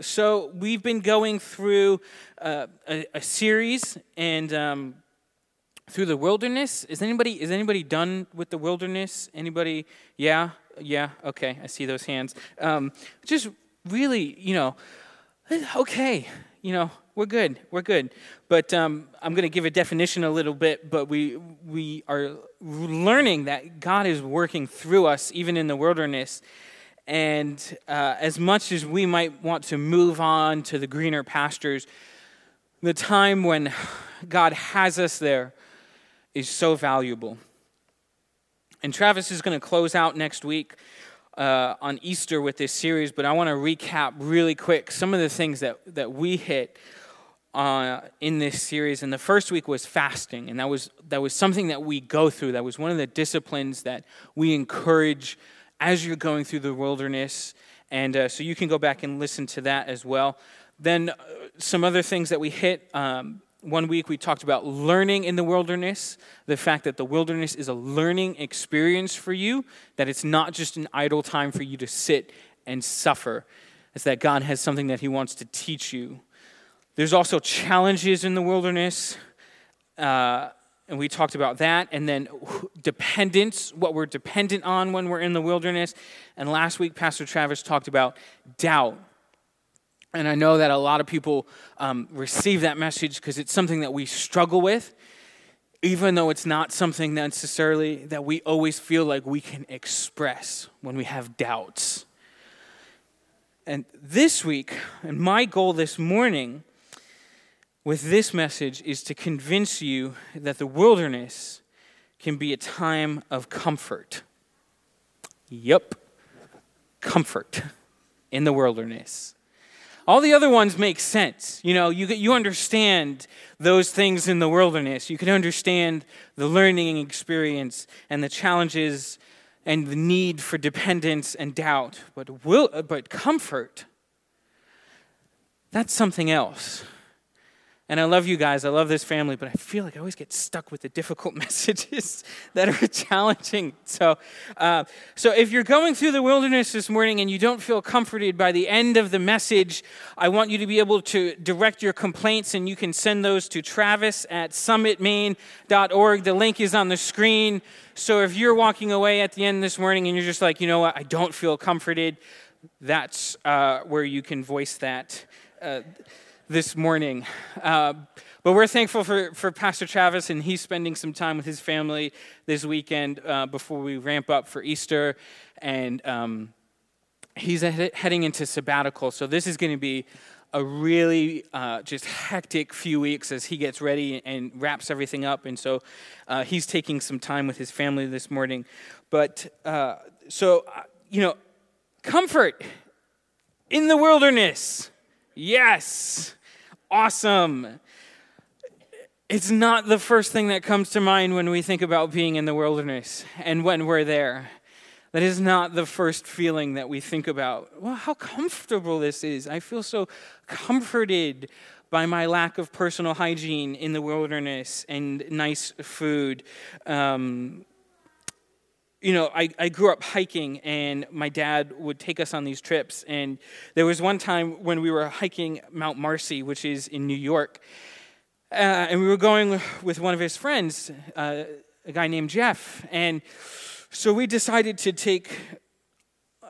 So we've been going through uh, a, a, series and um, through the wilderness. Is anybody is anybody done with the wilderness? Anybody? Yeah, yeah. Okay, I see those hands. Um, just really, you know, okay, you know, we're good, we're good. But um, I'm going to give a definition a little bit. But we we are learning that God is working through us even in the wilderness and uh, as much as we might want to move on to the greener pastures, the time when God has us there is so valuable. And Travis is going to close out next week uh, on Easter with this series, but I want to recap really quick some of the things that, that we hit uh, in this series. And the first week was fasting, and that was, that was something that we go through. That was one of the disciplines that we encourage as you're going through the wilderness. And uh, so you can go back and listen to that as well. Then, uh, some other things that we hit. Um, one week we talked about learning in the wilderness, the fact that the wilderness is a learning experience for you, that it's not just an idle time for you to sit and suffer. It's that God has something that He wants to teach you. There's also challenges in the wilderness. Uh, and we talked about that. And then dependence, what we're dependent on when we're in the wilderness. And last week, Pastor Travis talked about doubt. And I know that a lot of people um, receive that message because it's something that we struggle with, even though it's not something necessarily that we always feel like we can express when we have doubts. And this week, and my goal this morning with this message is to convince you that the wilderness can be a time of comfort. Yep, comfort in the wilderness. All the other ones make sense. You know, you, you understand those things in the wilderness. You can understand the learning experience and the challenges and the need for dependence and doubt. But, will, but comfort, that's something else. And I love you guys. I love this family, but I feel like I always get stuck with the difficult messages that are challenging. So, uh, so if you're going through the wilderness this morning and you don't feel comforted by the end of the message, I want you to be able to direct your complaints, and you can send those to Travis at summitmaine.org. The link is on the screen. So if you're walking away at the end this morning and you're just like, you know what, I don't feel comforted, that's uh, where you can voice that. Uh, this morning. Uh, but we're thankful for, for Pastor Travis, and he's spending some time with his family this weekend uh, before we ramp up for Easter. And um, he's heading into sabbatical. So this is going to be a really uh, just hectic few weeks as he gets ready and wraps everything up. And so uh, he's taking some time with his family this morning. But uh, so, uh, you know, comfort in the wilderness. Yes awesome. It's not the first thing that comes to mind when we think about being in the wilderness and when we're there. That is not the first feeling that we think about. Well, how comfortable this is. I feel so comforted by my lack of personal hygiene in the wilderness and nice food. Um, you know, I, I grew up hiking, and my dad would take us on these trips. And there was one time when we were hiking Mount Marcy, which is in New York, uh, and we were going with one of his friends, uh, a guy named Jeff. And so we decided to take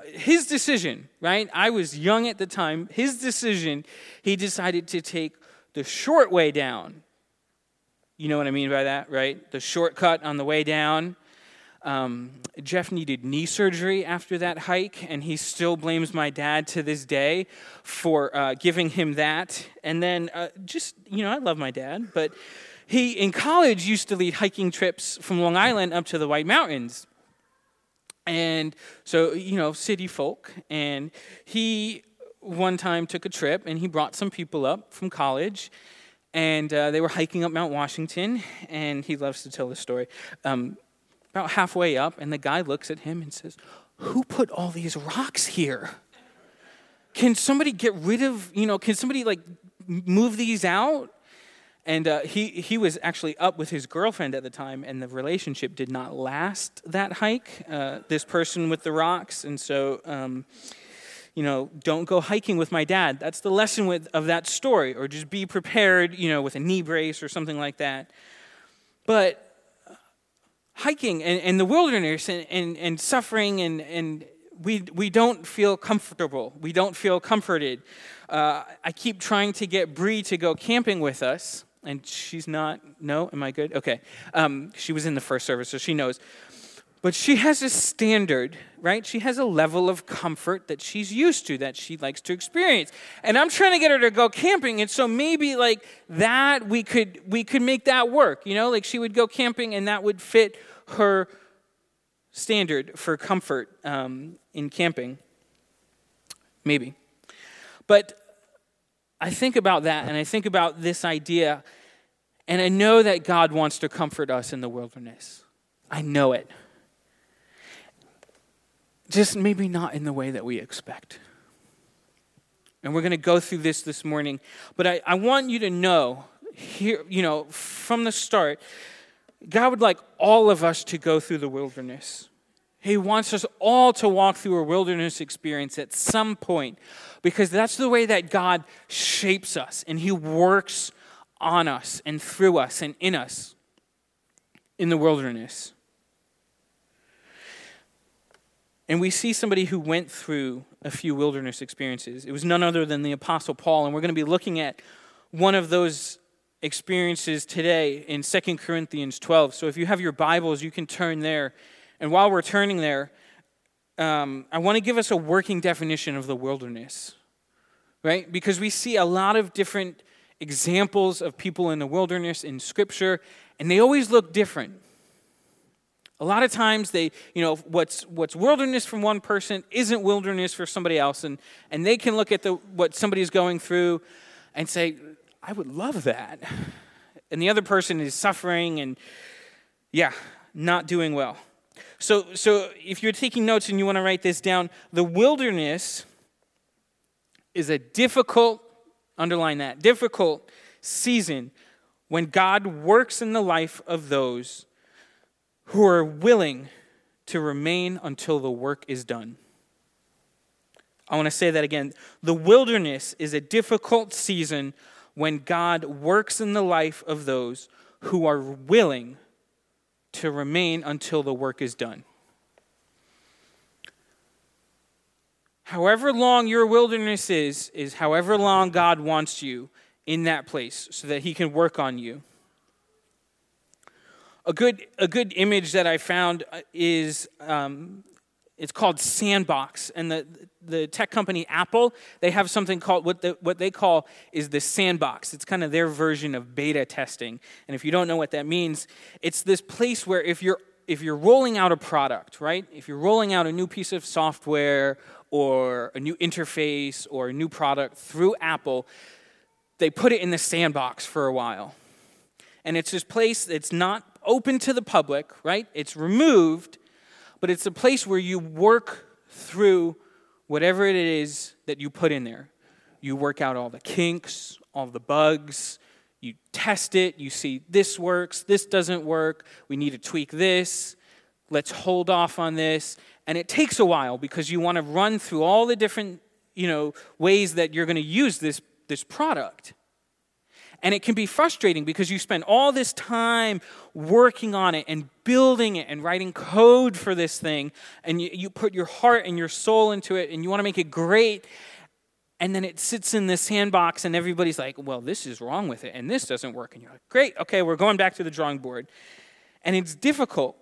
his decision, right? I was young at the time. His decision, he decided to take the short way down. You know what I mean by that, right? The shortcut on the way down um, Jeff needed knee surgery after that hike, and he still blames my dad to this day for uh, giving him that. And then, uh, just, you know, I love my dad, but he, in college, used to lead hiking trips from Long Island up to the White Mountains. And so, you know, city folk. And he one time took a trip and he brought some people up from college. And uh, they were hiking up Mount Washington. And he loves to tell the story. Um, about halfway up, and the guy looks at him and says, Who put all these rocks here? Can somebody get rid of, you know, can somebody like move these out? And uh, he, he was actually up with his girlfriend at the time, and the relationship did not last that hike, uh, this person with the rocks. And so, um, you know, don't go hiking with my dad. That's the lesson with, of that story. Or just be prepared, you know, with a knee brace or something like that. But hiking and, and the wilderness and, and, and suffering and, and we, we don't feel comfortable. We don't feel comforted. Uh, I keep trying to get Bree to go camping with us, and she's not. No, am I good? Okay. Um, she was in the first service, so she knows. But she has a standard, right? She has a level of comfort that she's used to, that she likes to experience. And I'm trying to get her to go camping, and so maybe like that we could we could make that work, you know? Like she would go camping and that would fit her standard for comfort um, in camping. Maybe. But I think about that and I think about this idea, and I know that God wants to comfort us in the wilderness. I know it. Just maybe not in the way that we expect. And we're going to go through this this morning. But I, I want you to know, here, you know, from the start, God would like all of us to go through the wilderness. He wants us all to walk through a wilderness experience at some point because that's the way that God shapes us and He works on us and through us and in us in the wilderness. And we see somebody who went through a few wilderness experiences. It was none other than the Apostle Paul, and we're going to be looking at one of those experiences today in 2 Corinthians 12. So if you have your Bibles, you can turn there. And while we're turning there, um, I want to give us a working definition of the wilderness, right? Because we see a lot of different examples of people in the wilderness in Scripture, and they always look different. A lot of times they, you know, what's what's wilderness from one person isn't wilderness for somebody else, and and they can look at the what somebody's going through and say, I would love that. And the other person is suffering and, yeah, not doing well. So, so if you're taking notes and you want to write this down, the wilderness is a difficult, underline that, difficult season when God works in the life of those who are willing to remain until the work is done. I want to say that again. The wilderness is a difficult season when God works in the life of those who are willing to remain until the work is done. However long your wilderness is, is however long God wants you in that place so that He can work on you. A good, a good image that I found uh, is um, it's called Sandbox. And the, the tech company Apple, they have something called what, the, what they call is the Sandbox. It's kind of their version of beta testing. And if you don't know what that means, it's this place where if you're if you're rolling out a product, right? If you're rolling out a new piece of software or a new interface or a new product through Apple, they put it in the sandbox for a while. And it's this place that's not open to the public, right? It's removed but it's a place where you work through whatever it is that you put in there. You work out all the kinks, all the bugs, you test it, you see this works, this doesn't work, we need to tweak this, let's hold off on this. And it takes a while because you want to run through all the different, you know, ways that you're going to use this, this product. And it can be frustrating because you spend all this time working on it and building it and writing code for this thing. And you, you put your heart and your soul into it and you want to make it great. And then it sits in this sandbox and everybody's like, well, this is wrong with it and this doesn't work. And you're like, great, okay, we're going back to the drawing board. And it's difficult.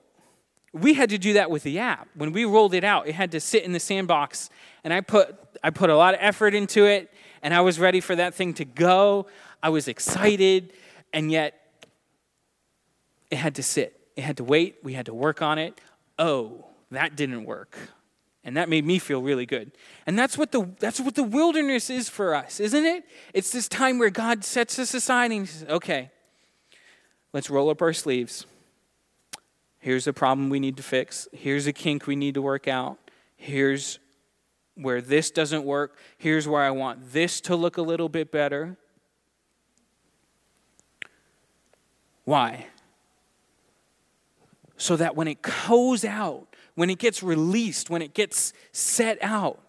We had to do that with the app. When we rolled it out, it had to sit in the sandbox. And I put, I put a lot of effort into it and I was ready for that thing to go. I was excited, and yet it had to sit. It had to wait. We had to work on it. Oh, that didn't work. And that made me feel really good. And that's what the that's what the wilderness is for us, isn't it? It's this time where God sets us aside and says, "Okay, let's roll up our sleeves. Here's a problem we need to fix. Here's a kink we need to work out. Here's where this doesn't work. Here's where I want this to look a little bit better. Why? So that when it goes out, when it gets released, when it gets set out,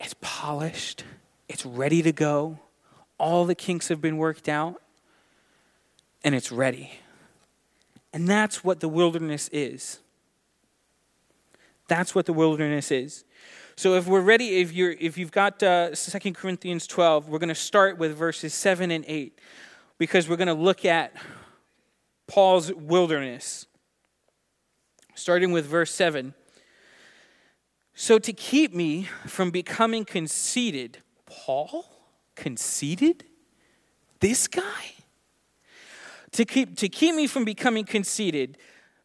it's polished, it's ready to go. All the kinks have been worked out, and it's ready. And that's what the wilderness is. That's what the wilderness is. So if we're ready, if you're if you've got uh, 2 Corinthians 12, we're going to start with verses 7 and 8 because we're going to look at Paul's wilderness. Starting with verse 7. So to keep me from becoming conceited, Paul conceited? This guy? To keep, to keep me from becoming conceited,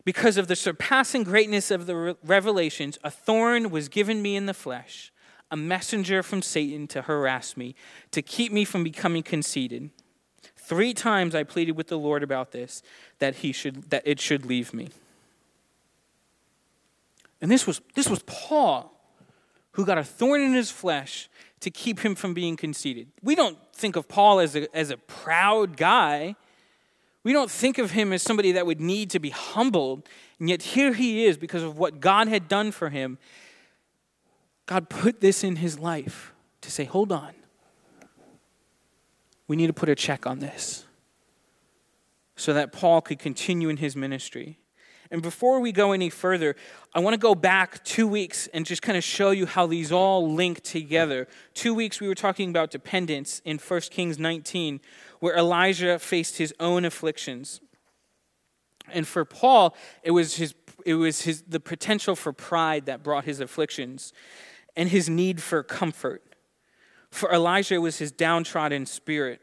because of the surpassing greatness of the revelations, a thorn was given me in the flesh, a messenger from Satan to harass me, to keep me from becoming conceited. Three times I pleaded with the Lord about this, that he should that it should leave me. And this was this was Paul who got a thorn in his flesh to keep him from being conceited. We don't think of Paul as a, as a proud guy. We don't think of him as somebody that would need to be humbled. And yet here he is because of what God had done for him. God put this in his life to say, hold on. We need to put a check on this so that Paul could continue in his ministry. And before we go any further, I want to go back two weeks and just kind of show you how these all link together. Two weeks we were talking about dependence in 1 Kings 19, where Elijah faced his own afflictions. And for Paul, it was his it was his the potential for pride that brought his afflictions and his need for comfort. For Elijah, was his downtrodden spirit.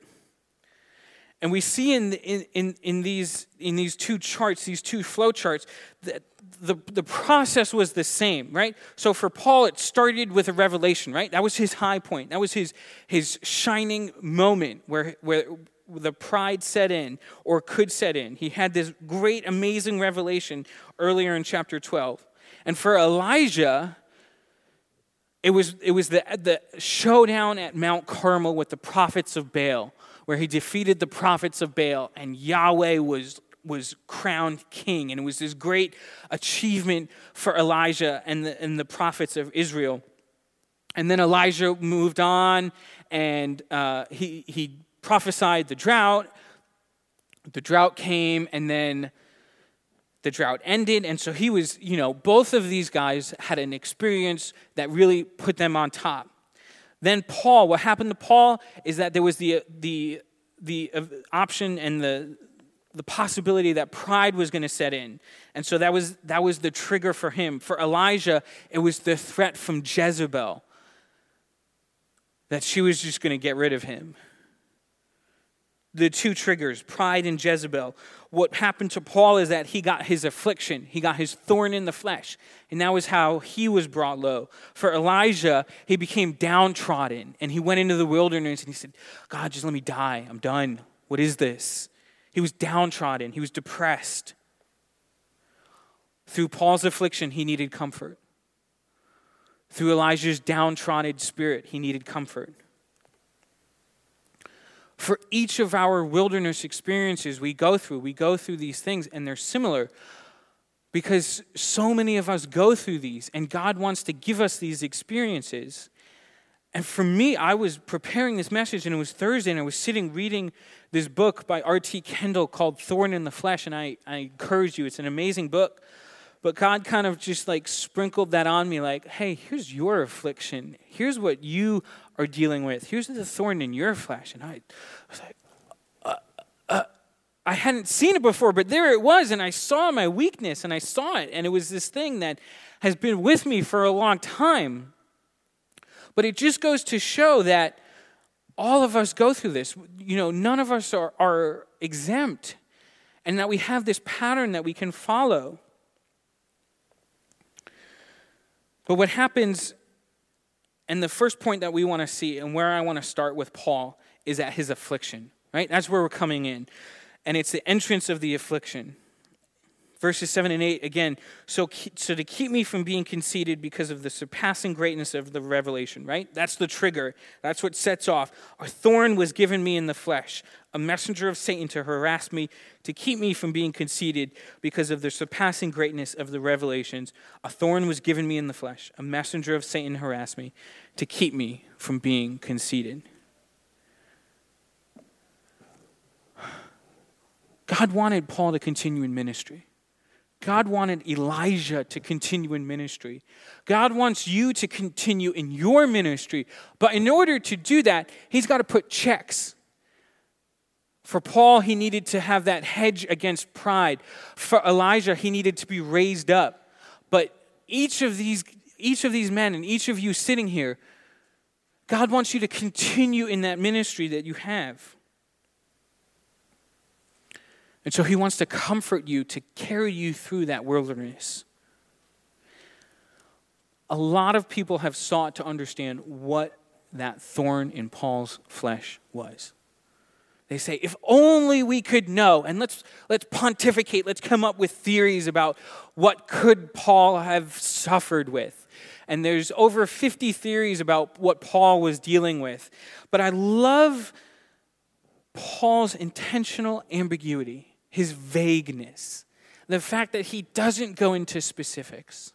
And we see in, in, in, in, these, in these two charts, these two flow charts, that the, the process was the same, right? So for Paul, it started with a revelation, right? That was his high point. That was his, his shining moment where, where the pride set in or could set in. He had this great, amazing revelation earlier in chapter 12. And for Elijah, it was, it was the, the showdown at Mount Carmel with the prophets of Baal where he defeated the prophets of Baal and Yahweh was, was crowned king. And it was this great achievement for Elijah and the, and the prophets of Israel. And then Elijah moved on and uh, he, he prophesied the drought. The drought came and then the drought ended. And so he was, you know, both of these guys had an experience that really put them on top. Then Paul, what happened to Paul is that there was the, the, the uh, option and the, the possibility that pride was going to set in. And so that was, that was the trigger for him. For Elijah, it was the threat from Jezebel that she was just going to get rid of him the two triggers, pride and Jezebel. What happened to Paul is that he got his affliction, he got his thorn in the flesh, and that was how he was brought low. For Elijah, he became downtrodden, and he went into the wilderness and he said, God, just let me die. I'm done. What is this? He was downtrodden, he was depressed. Through Paul's affliction, he needed comfort. Through Elijah's downtrodden spirit, he needed comfort for each of our wilderness experiences we go through, we go through these things, and they're similar because so many of us go through these, and God wants to give us these experiences. And for me, I was preparing this message, and it was Thursday, and I was sitting reading this book by R.T. Kendall called Thorn in the Flesh, and I, I encourage you. It's an amazing book. But God kind of just like sprinkled that on me, like, hey, here's your affliction. Here's what you are dealing with. Here's the thorn in your flesh. And I was like, uh, uh, I hadn't seen it before, but there it was. And I saw my weakness and I saw it. And it was this thing that has been with me for a long time. But it just goes to show that all of us go through this. You know, none of us are, are exempt. And that we have this pattern that we can follow. But what happens, and the first point that we want to see, and where I want to start with Paul, is at his affliction, right? That's where we're coming in. And it's the entrance of the affliction. Verses 7 and 8 again so, so to keep me from being conceited because of the surpassing greatness of the revelation right? That's the trigger. That's what sets off. A thorn was given me in the flesh. A messenger of satan to harass me to keep me from being conceited because of the surpassing greatness of the revelations. A thorn was given me in the flesh. A messenger of satan harassed me to keep me from being conceited. God wanted Paul to continue in ministry. God wanted Elijah to continue in ministry. God wants you to continue in your ministry. But in order to do that, he's got to put checks. For Paul, he needed to have that hedge against pride. For Elijah, he needed to be raised up. But each of these, each of these men and each of you sitting here, God wants you to continue in that ministry that you have. And so he wants to comfort you, to carry you through that wilderness. A lot of people have sought to understand what that thorn in Paul's flesh was. They say, if only we could know, and let's, let's pontificate, let's come up with theories about what could Paul have suffered with. And there's over 50 theories about what Paul was dealing with. But I love Paul's intentional ambiguity his vagueness, the fact that he doesn't go into specifics.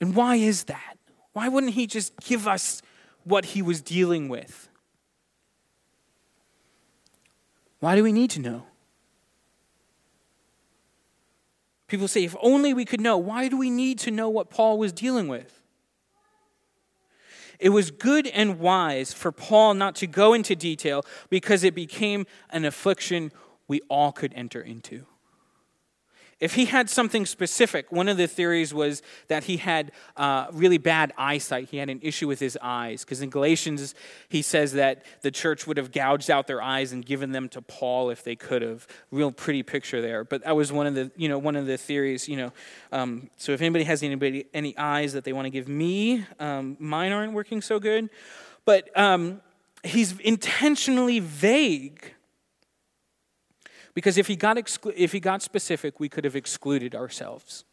And why is that? Why wouldn't he just give us what he was dealing with? Why do we need to know? People say, if only we could know. Why do we need to know what Paul was dealing with? It was good and wise for Paul not to go into detail because it became an affliction we all could enter into. If he had something specific, one of the theories was that he had uh, really bad eyesight. He had an issue with his eyes. Because in Galatians, he says that the church would have gouged out their eyes and given them to Paul if they could have. Real pretty picture there. But that was one of the, you know, one of the theories, you know. Um, so if anybody has anybody, any eyes that they want to give me, um, mine aren't working so good. But um, he's intentionally vague because if he got, exclu- if he got specific, we could have excluded ourselves.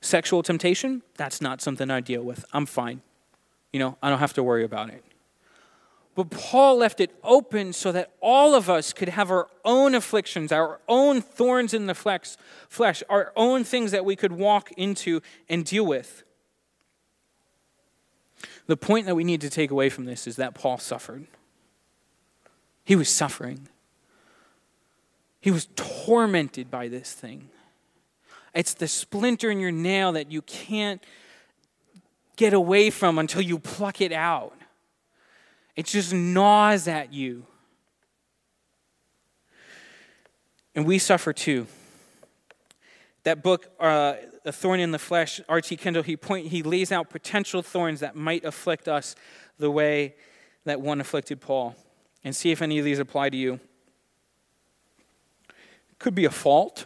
Sexual temptation, that's not something I deal with. I'm fine. You know, I don't have to worry about it. But Paul left it open so that all of us could have our own afflictions, our own thorns in the flesh, flesh, our own things that we could walk into and deal with. The point that we need to take away from this is that Paul suffered. He was suffering. He was tormented by this thing. It's the splinter in your nail that you can't get away from until you pluck it out. It just gnaws at you. And we suffer too. That book, uh, A Thorn in the Flesh, R.T. Kendall, he, point, he lays out potential thorns that might afflict us the way that one afflicted Paul and see if any of these apply to you. It could be a fault,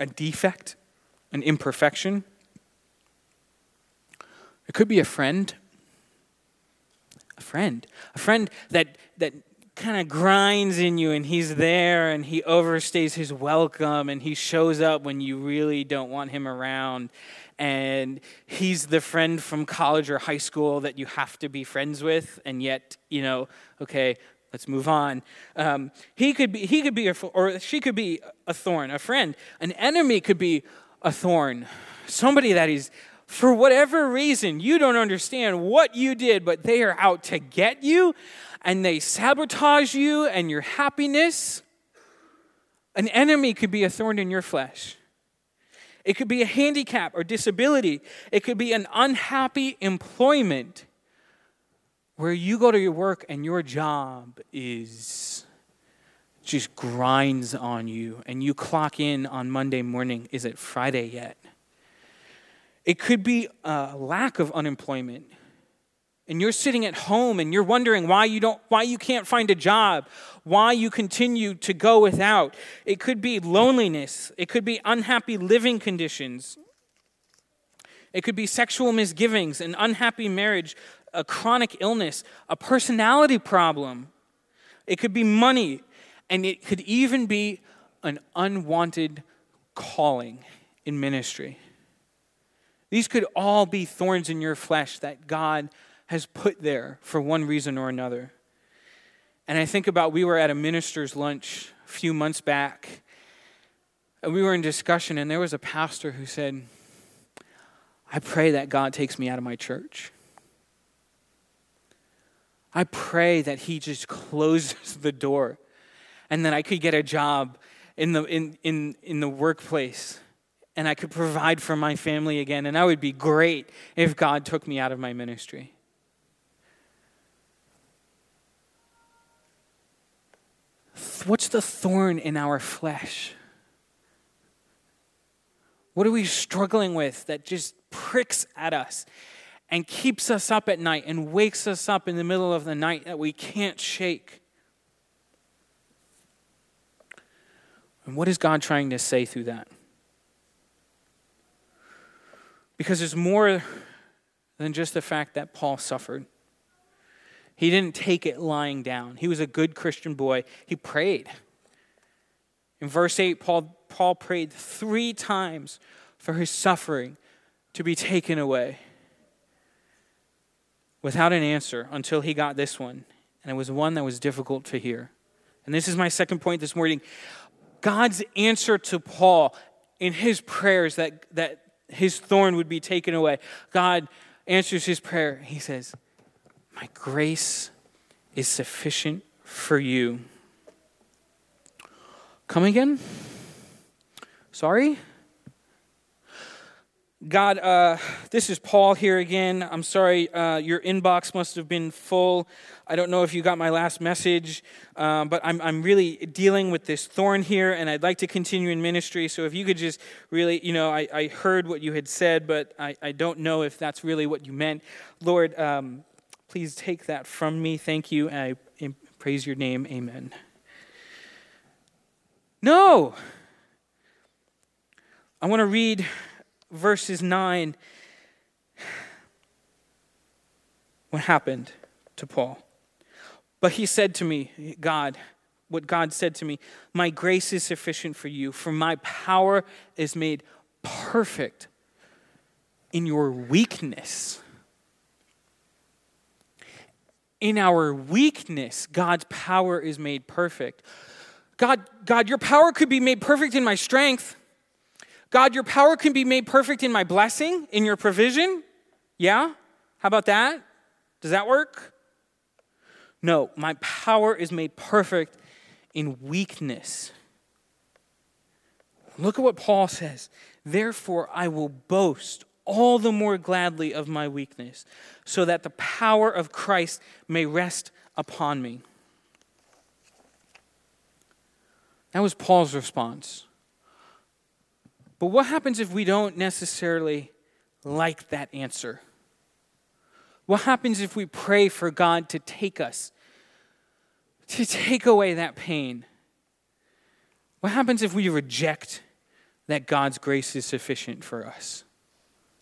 a defect, an imperfection. It could be a friend. A friend. A friend that, that kind of grinds in you and he's there and he overstays his welcome and he shows up when you really don't want him around and he's the friend from college or high school that you have to be friends with, and yet, you know, okay, let's move on. Um, he could be, he could be, a, or she could be a thorn, a friend. An enemy could be a thorn, somebody that is, for whatever reason, you don't understand what you did, but they are out to get you, and they sabotage you and your happiness. An enemy could be a thorn in your flesh. It could be a handicap or disability. It could be an unhappy employment where you go to your work and your job is just grinds on you and you clock in on Monday morning. Is it Friday yet? It could be a lack of unemployment and you're sitting at home and you're wondering why you don't why you can't find a job why you continue to go without. It could be loneliness. It could be unhappy living conditions. It could be sexual misgivings an unhappy marriage a chronic illness a personality problem. It could be money. And it could even be an unwanted calling in ministry. These could all be thorns in your flesh that God has put there for one reason or another. And I think about we were at a minister's lunch a few months back, and we were in discussion, and there was a pastor who said, I pray that God takes me out of my church. I pray that He just closes the door and that I could get a job in the, in, in, in the workplace and I could provide for my family again. And that would be great if God took me out of my ministry. What's the thorn in our flesh? What are we struggling with that just pricks at us and keeps us up at night and wakes us up in the middle of the night that we can't shake? And what is God trying to say through that? Because there's more than just the fact that Paul suffered. He didn't take it lying down. He was a good Christian boy. He prayed. In verse 8, Paul, Paul prayed three times for his suffering to be taken away without an answer until he got this one. And it was one that was difficult to hear. And this is my second point this morning. God's answer to Paul in his prayers that, that his thorn would be taken away. God answers his prayer. He says, My grace is sufficient for you. Come again? Sorry? God, uh, this is Paul here again. I'm sorry, uh, your inbox must have been full. I don't know if you got my last message, um, but I'm, I'm really dealing with this thorn here, and I'd like to continue in ministry. So if you could just really, you know, I, I heard what you had said, but I, I don't know if that's really what you meant. Lord, um, please take that from me. Thank you, I praise your name. Amen. No! I want to read verses 9, what happened to Paul? But he said to me, God, what God said to me, My grace is sufficient for you, for my power is made perfect in your weakness. In our weakness, God's power is made perfect. God, God, your power could be made perfect in my strength. God, your power can be made perfect in my blessing, in your provision. Yeah? How about that? Does that work? No, my power is made perfect in weakness. Look at what Paul says. Therefore, I will boast all the more gladly of my weakness, so that the power of Christ may rest upon me. That was Paul's response. But what happens if we don't necessarily like that answer? What happens if we pray for God to take us, to take away that pain? What happens if we reject that God's grace is sufficient for us?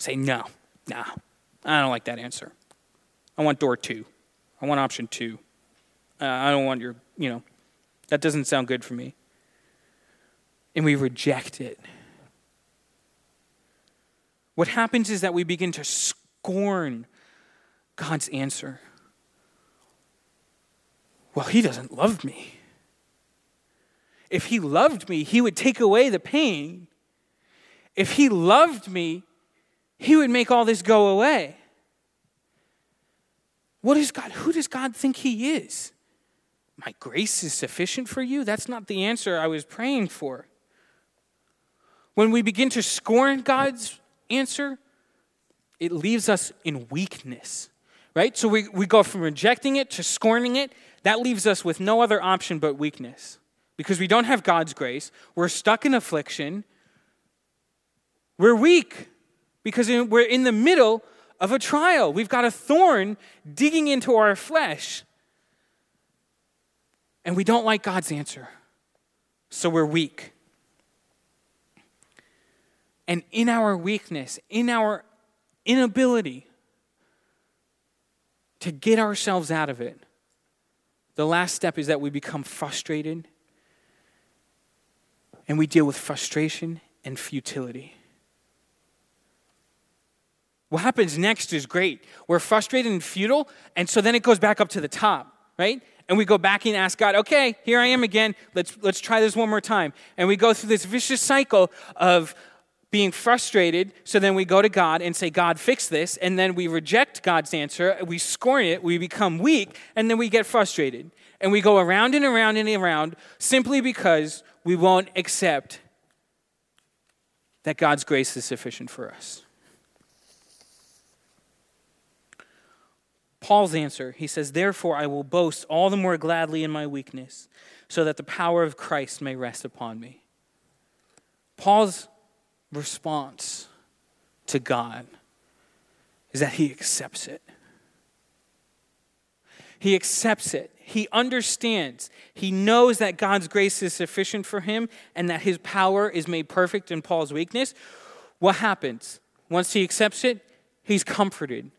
Say, no, no, I don't like that answer. I want door two. I want option two. Uh, I don't want your, you know, that doesn't sound good for me. And we reject it. What happens is that we begin to scorn God's answer. Well, He doesn't love me. If He loved me, He would take away the pain. If He loved me, He would make all this go away. What is God? Who does God think He is? My grace is sufficient for you? That's not the answer I was praying for. When we begin to scorn God's answer, it leaves us in weakness, right? So we, we go from rejecting it to scorning it. That leaves us with no other option but weakness because we don't have God's grace. We're stuck in affliction. We're weak because we're in the middle of a trial. We've got a thorn digging into our flesh. And we don't like God's answer. So we're weak. And in our weakness, in our inability to get ourselves out of it, the last step is that we become frustrated and we deal with frustration and futility. What happens next is great. We're frustrated and futile, and so then it goes back up to the top, right? And we go back and ask God, okay, here I am again. Let's, let's try this one more time. And we go through this vicious cycle of being frustrated. So then we go to God and say, God, fix this. And then we reject God's answer. We scorn it. We become weak. And then we get frustrated. And we go around and around and around simply because we won't accept that God's grace is sufficient for us. Paul's answer, he says, Therefore I will boast all the more gladly in my weakness, so that the power of Christ may rest upon me. Paul's response to God is that he accepts it. He accepts it. He understands. He knows that God's grace is sufficient for him and that his power is made perfect in Paul's weakness. What happens? Once he accepts it, he's comforted.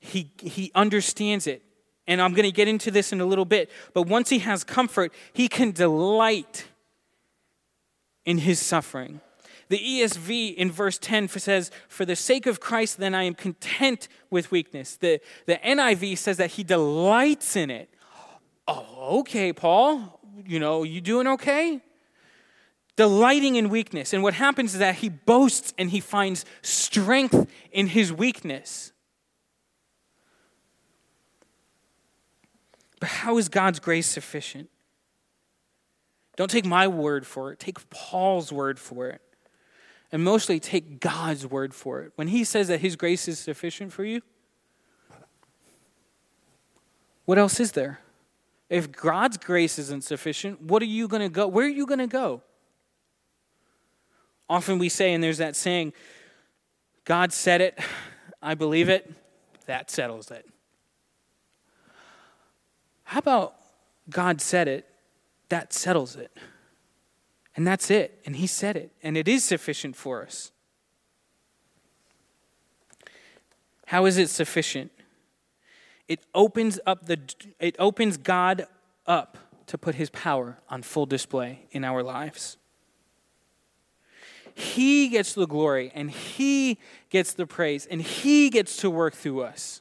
He, he understands it. And I'm going to get into this in a little bit. But once he has comfort, he can delight in his suffering. The ESV in verse 10 says, For the sake of Christ, then I am content with weakness. The, the NIV says that he delights in it. Oh, okay, Paul. You know, you doing okay? Delighting in weakness. And what happens is that he boasts and he finds strength in his weakness. But how is God's grace sufficient? Don't take my word for it, take Paul's word for it and mostly take God's word for it. When He says that His grace is sufficient for you, what else is there? If God's grace isn't sufficient, what are you going to go? Where are you going to go? Often we say, and there's that saying, God said it, I believe it, that settles it. How about God said it, that settles it? And that's it. And he said it. And it is sufficient for us. How is it sufficient? It opens up the it opens God up to put his power on full display in our lives. He gets the glory and he gets the praise and he gets to work through us.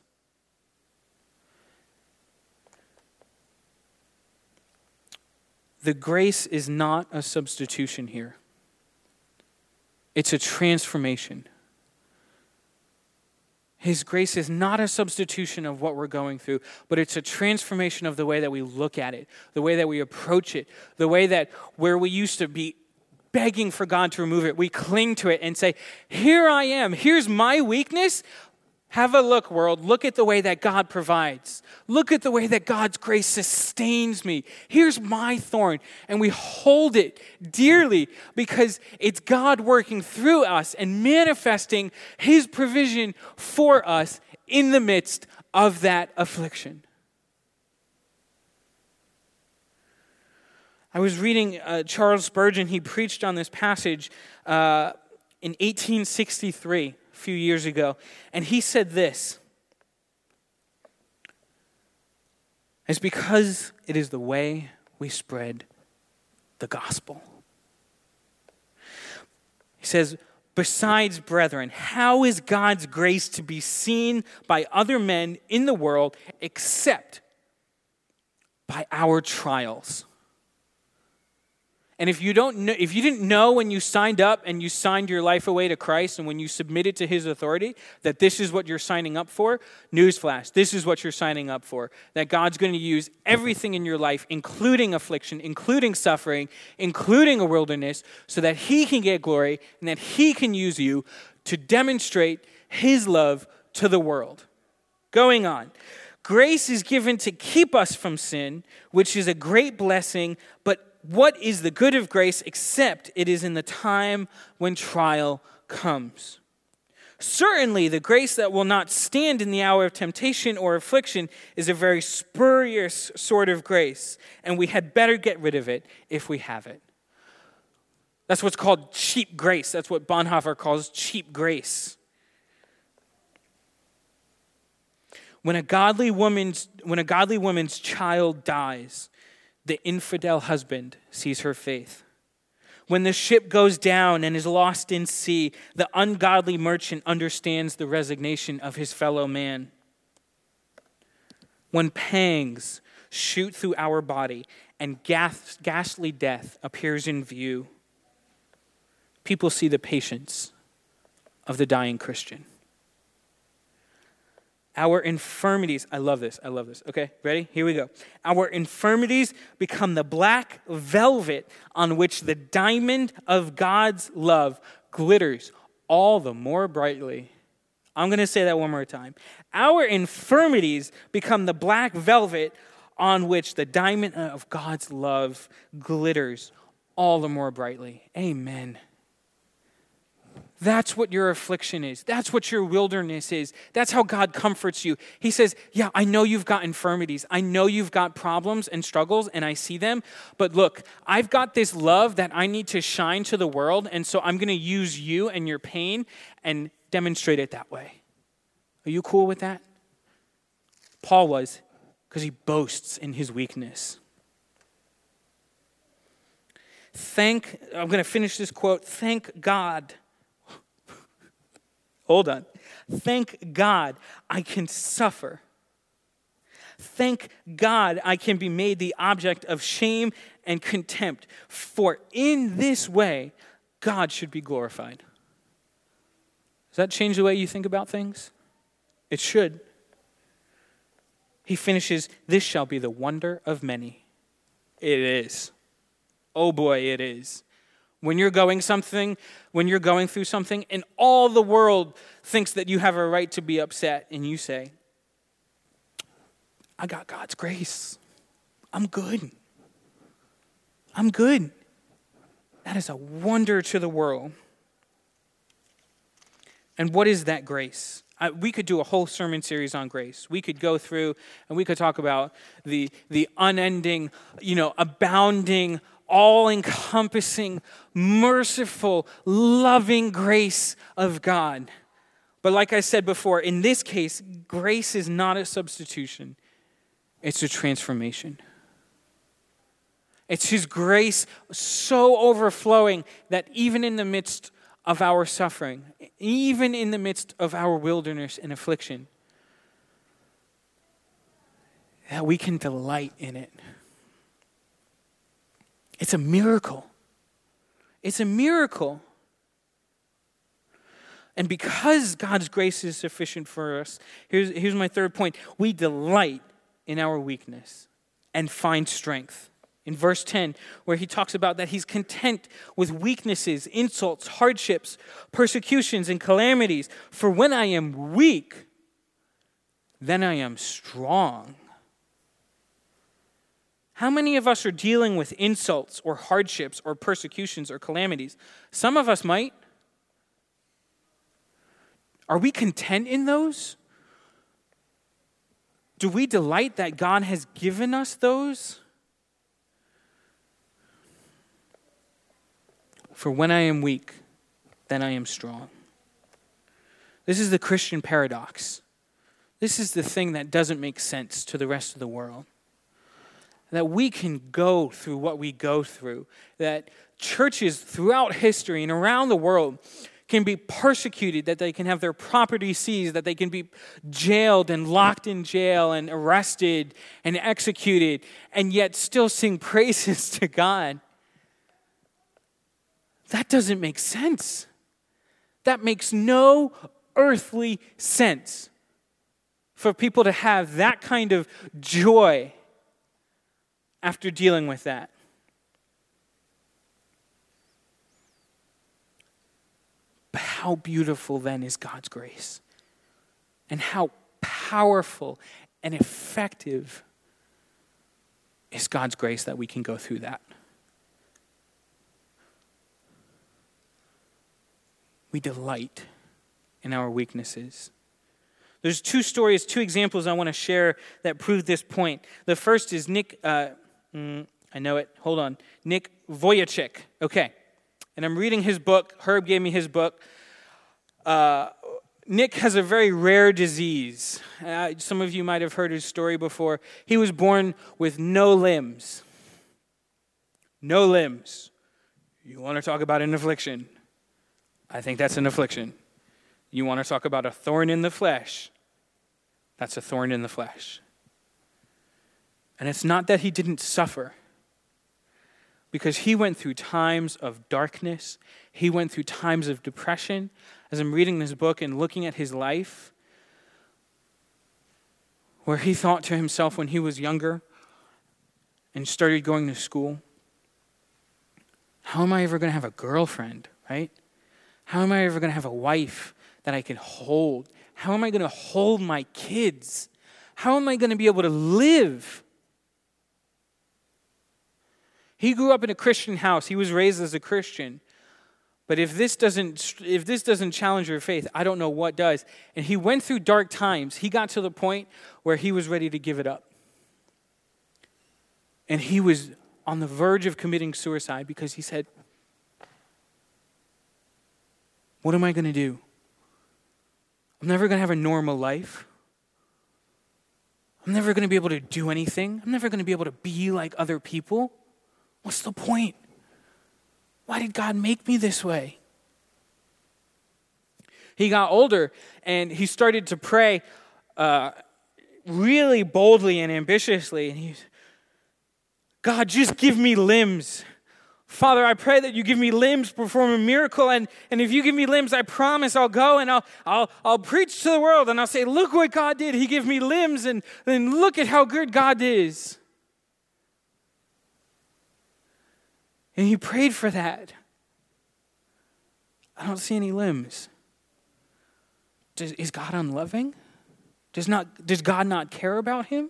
The grace is not a substitution here, it's a transformation. His grace is not a substitution of what we're going through, but it's a transformation of the way that we look at it, the way that we approach it, the way that where we used to be begging for God to remove it, we cling to it and say, Here I am, here's my weakness, have a look, world. Look at the way that God provides. Look at the way that God's grace sustains me. Here's my thorn. And we hold it dearly because it's God working through us and manifesting his provision for us in the midst of that affliction. I was reading uh, Charles Spurgeon. He preached on this passage uh, in 1863 few years ago, and he said this It's because it is the way we spread the gospel. He says, Besides, brethren, how is God's grace to be seen by other men in the world except by our trials? And if you don't know, if you didn't know when you signed up and you signed your life away to Christ and when you submitted to his authority that this is what you're signing up for, newsflash, this is what you're signing up for. That God's going to use everything in your life, including affliction, including suffering, including a wilderness, so that he can get glory and that he can use you to demonstrate his love to the world. Going on. Grace is given to keep us from sin, which is a great blessing, but what is the good of grace except it is in the time when trial comes? Certainly, the grace that will not stand in the hour of temptation or affliction is a very spurious sort of grace, and we had better get rid of it if we have it. That's what's called cheap grace. That's what Bonhoeffer calls cheap grace. When a godly woman's, when a godly woman's child dies, the infidel husband sees her faith When the ship goes down and is lost in sea, the ungodly merchant understands the resignation of his fellow man. When pangs shoot through our body and ghastly death appears in view, people see the patience of the dying Christian. Our infirmities, I love this, I love this. Okay, ready? Here we go. Our infirmities become the black velvet on which the diamond of God's love glitters all the more brightly. I'm going to say that one more time. Our infirmities become the black velvet on which the diamond of God's love glitters all the more brightly. Amen. That's what your affliction is. That's what your wilderness is. That's how God comforts you. He says, Yeah, I know you've got infirmities. I know you've got problems and struggles, and I see them. But look, I've got this love that I need to shine to the world, and so I'm going to use you and your pain and demonstrate it that way. Are you cool with that? Paul was, because he boasts in his weakness. Thank, I'm going to finish this quote. Thank God Hold on. Thank God I can suffer. Thank God I can be made the object of shame and contempt, for in this way, God should be glorified. Does that change the way you think about things? It should. He finishes, This shall be the wonder of many. It is. Oh boy, it is when you're going something when you're going through something and all the world thinks that you have a right to be upset and you say i got god's grace. I'm good. I'm good. That is a wonder to the world. And what is that grace? I, we could do a whole sermon series on grace. We could go through and we could talk about the, the unending, you know, abounding all encompassing, merciful, loving grace of God. But like I said before, in this case, grace is not a substitution, it's a transformation. It's His grace so overflowing that even in the midst of our suffering, even in the midst of our wilderness and affliction, that we can delight in it. It's a miracle. It's a miracle. And because God's grace is sufficient for us, here's, here's my third point we delight in our weakness and find strength. In verse 10, where he talks about that he's content with weaknesses, insults, hardships, persecutions, and calamities. For when I am weak, then I am strong. How many of us are dealing with insults or hardships or persecutions or calamities? Some of us might. Are we content in those? Do we delight that God has given us those? For when I am weak, then I am strong. This is the Christian paradox. This is the thing that doesn't make sense to the rest of the world that we can go through what we go through, that churches throughout history and around the world can be persecuted, that they can have their property seized, that they can be jailed and locked in jail and arrested and executed, and yet still sing praises to God. That doesn't make sense. That makes no earthly sense for people to have that kind of joy after dealing with that. But how beautiful then is God's grace? And how powerful and effective is God's grace that we can go through that? We delight in our weaknesses. There's two stories, two examples I want to share that prove this point. The first is Nick, uh, Mm, I know it. Hold on. Nick Vujicic. Okay. And I'm reading his book. Herb gave me his book. Uh, Nick has a very rare disease. Uh, some of you might have heard his story before. He was born with no limbs. No limbs. You want to talk about an affliction? I think that's an affliction. You want to talk about a thorn in the flesh? That's a thorn in the flesh. And it's not that he didn't suffer, because he went through times of darkness, he went through times of depression. As I'm reading this book and looking at his life, where he thought to himself when he was younger and started going to school, how am I ever going to have a girlfriend, right? How am I ever going to have a wife that I can hold? How am I going to hold my kids? How am I going to be able to live? He grew up in a Christian house. He was raised as a Christian. But if this doesn't if this doesn't challenge your faith, I don't know what does. And he went through dark times. He got to the point where he was ready to give it up. And he was on the verge of committing suicide because he said, What am I going to do? I'm never going to have a normal life. I'm never going to be able to do anything. I'm never going to be able to be like other people. What's the point? Why did God make me this way? He got older and he started to pray uh, really boldly and ambitiously. And he's, God, just give me limbs. Father, I pray that you give me limbs, perform a miracle, and, and if you give me limbs, I promise I'll go and I'll, I'll, I'll preach to the world and I'll say, Look what God did. He gave me limbs, and then look at how good God is. And he prayed for that. I don't see any limbs. Does, is God unloving? Does, not, does God not care about him?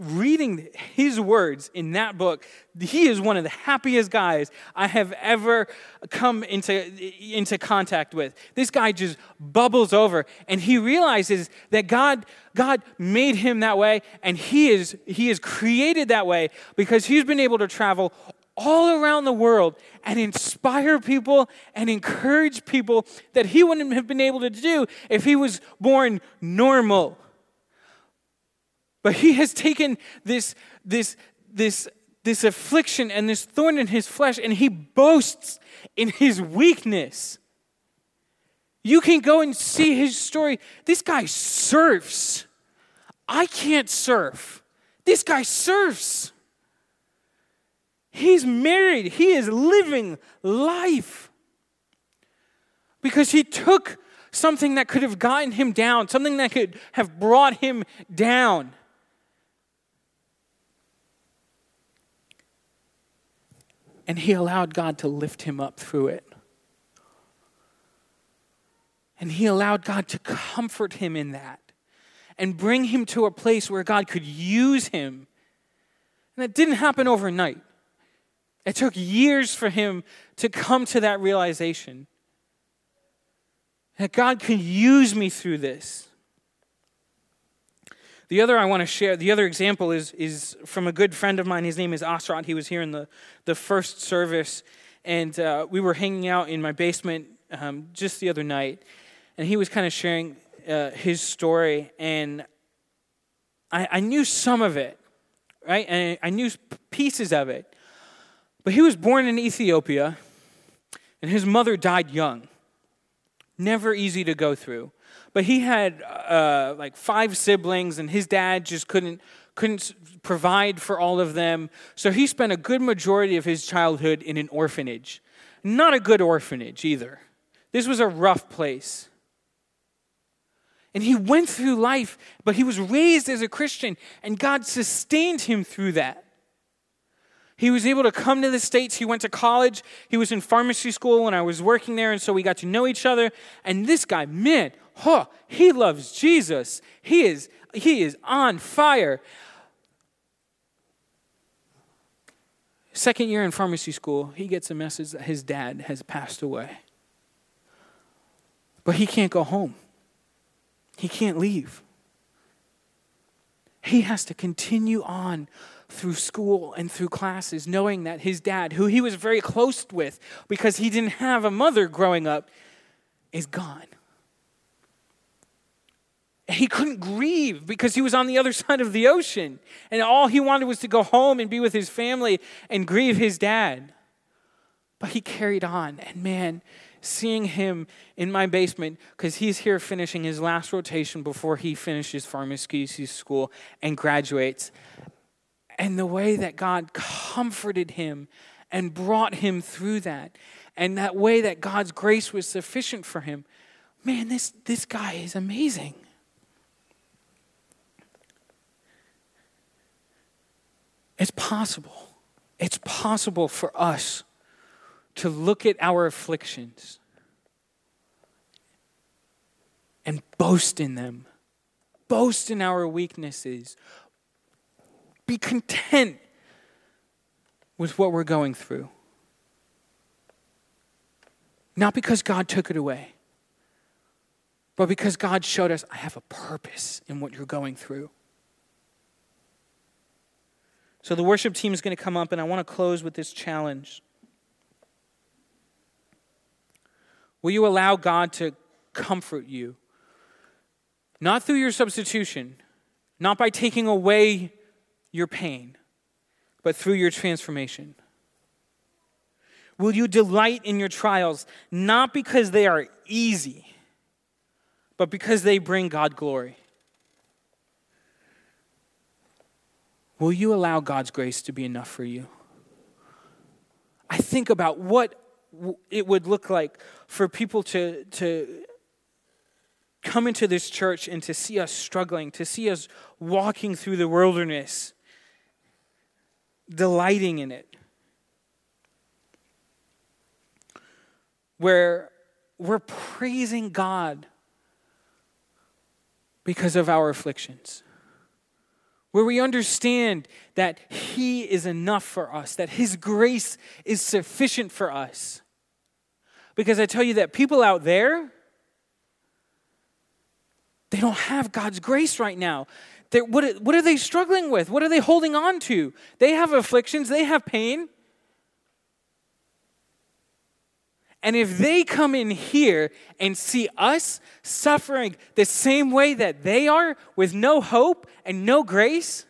Reading his words in that book, he is one of the happiest guys I have ever come into, into contact with. This guy just bubbles over and he realizes that God, God made him that way and he is, he is created that way because he's been able to travel all around the world and inspire people and encourage people that he wouldn't have been able to do if he was born normal. But he has taken this, this, this, this affliction and this thorn in his flesh and he boasts in his weakness. You can go and see his story. This guy surfs. I can't surf. This guy surfs. He's married, he is living life. Because he took something that could have gotten him down, something that could have brought him down. And he allowed God to lift him up through it. And he allowed God to comfort him in that and bring him to a place where God could use him. And it didn't happen overnight. It took years for him to come to that realization that God can use me through this. The other I want to share, the other example is, is from a good friend of mine. His name is Asrat. He was here in the, the first service, and uh, we were hanging out in my basement um, just the other night, and he was kind of sharing uh, his story, and I, I knew some of it, right? And I knew pieces of it. But he was born in Ethiopia, and his mother died young. Never easy to go through. But he had uh, like five siblings, and his dad just couldn't couldn't provide for all of them. So he spent a good majority of his childhood in an orphanage. Not a good orphanage either. This was a rough place. And he went through life, but he was raised as a Christian, and God sustained him through that. He was able to come to the States. He went to college. He was in pharmacy school when I was working there, and so we got to know each other. And this guy, man, huh, he loves Jesus. He is, he is on fire. Second year in pharmacy school, he gets a message that his dad has passed away. But he can't go home, he can't leave. He has to continue on through school and through classes, knowing that his dad, who he was very close with because he didn't have a mother growing up, is gone. He couldn't grieve because he was on the other side of the ocean. And all he wanted was to go home and be with his family and grieve his dad. But he carried on. And man, seeing him in my basement, because he's here finishing his last rotation before he finishes pharmacy school and graduates. And the way that God comforted him and brought him through that, and that way that God's grace was sufficient for him. Man, this, this guy is amazing. It's possible. It's possible for us to look at our afflictions and boast in them, boast in our weaknesses, be content with what we're going through. Not because God took it away, but because God showed us, I have a purpose in what you're going through. So the worship team is going to come up, and I want to close with this challenge. Will you allow God to comfort you? Not through your substitution, not by taking away your pain, but through your transformation. Will you delight in your trials, not because they are easy, but because they bring God glory? Will you allow God's grace to be enough for you? I think about what it would look like for people to, to come into this church and to see us struggling, to see us walking through the wilderness, delighting in it. Where we're praising God because of our afflictions where we understand that He is enough for us, that His grace is sufficient for us. Because I tell you that people out there, they don't have God's grace right now. What, what are they struggling with? What are they holding on to? They have afflictions, they have pain. And if they come in here and see us suffering the same way that they are with no hope and no grace,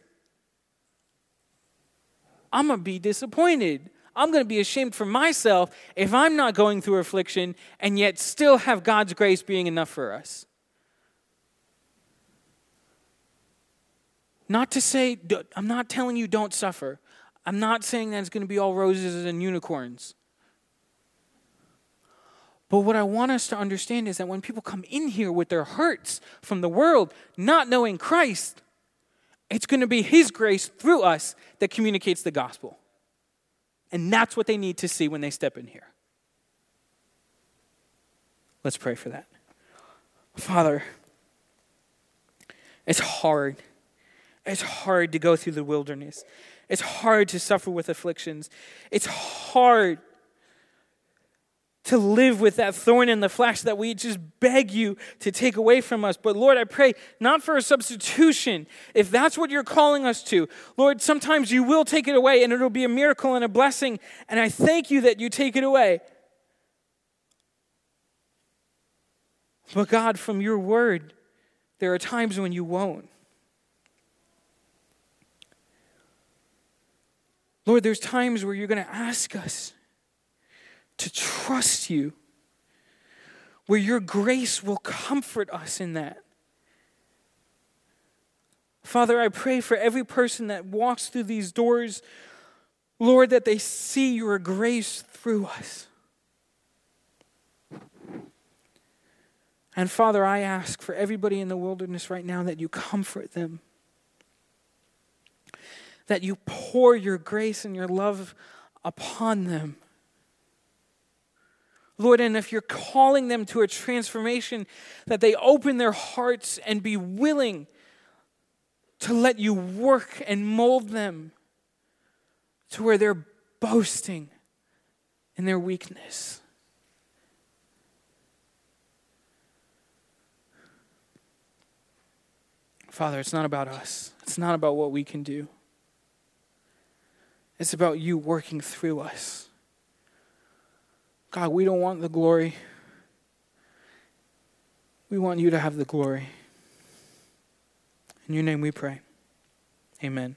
I'm going to be disappointed. I'm going to be ashamed for myself if I'm not going through affliction and yet still have God's grace being enough for us. Not to say, I'm not telling you don't suffer. I'm not saying that it's going to be all roses and unicorns. But what I want us to understand is that when people come in here with their hurts from the world, not knowing Christ, it's going to be His grace through us that communicates the gospel. And that's what they need to see when they step in here. Let's pray for that. Father, it's hard. It's hard to go through the wilderness. It's hard to suffer with afflictions. It's hard to live with that thorn in the flesh that we just beg you to take away from us. But Lord, I pray not for a substitution, if that's what you're calling us to. Lord, sometimes you will take it away and it'll be a miracle and a blessing. And I thank you that you take it away. But God, from your word, there are times when you won't. Lord, there's times where you're going to ask us to trust you, where your grace will comfort us in that. Father, I pray for every person that walks through these doors, Lord, that they see your grace through us. And Father, I ask for everybody in the wilderness right now that you comfort them, that you pour your grace and your love upon them. Lord, and if you're calling them to a transformation, that they open their hearts and be willing to let you work and mold them to where they're boasting in their weakness. Father, it's not about us. It's not about what we can do. It's about you working through us. God, we don't want the glory. We want you to have the glory. In your name we pray. Amen.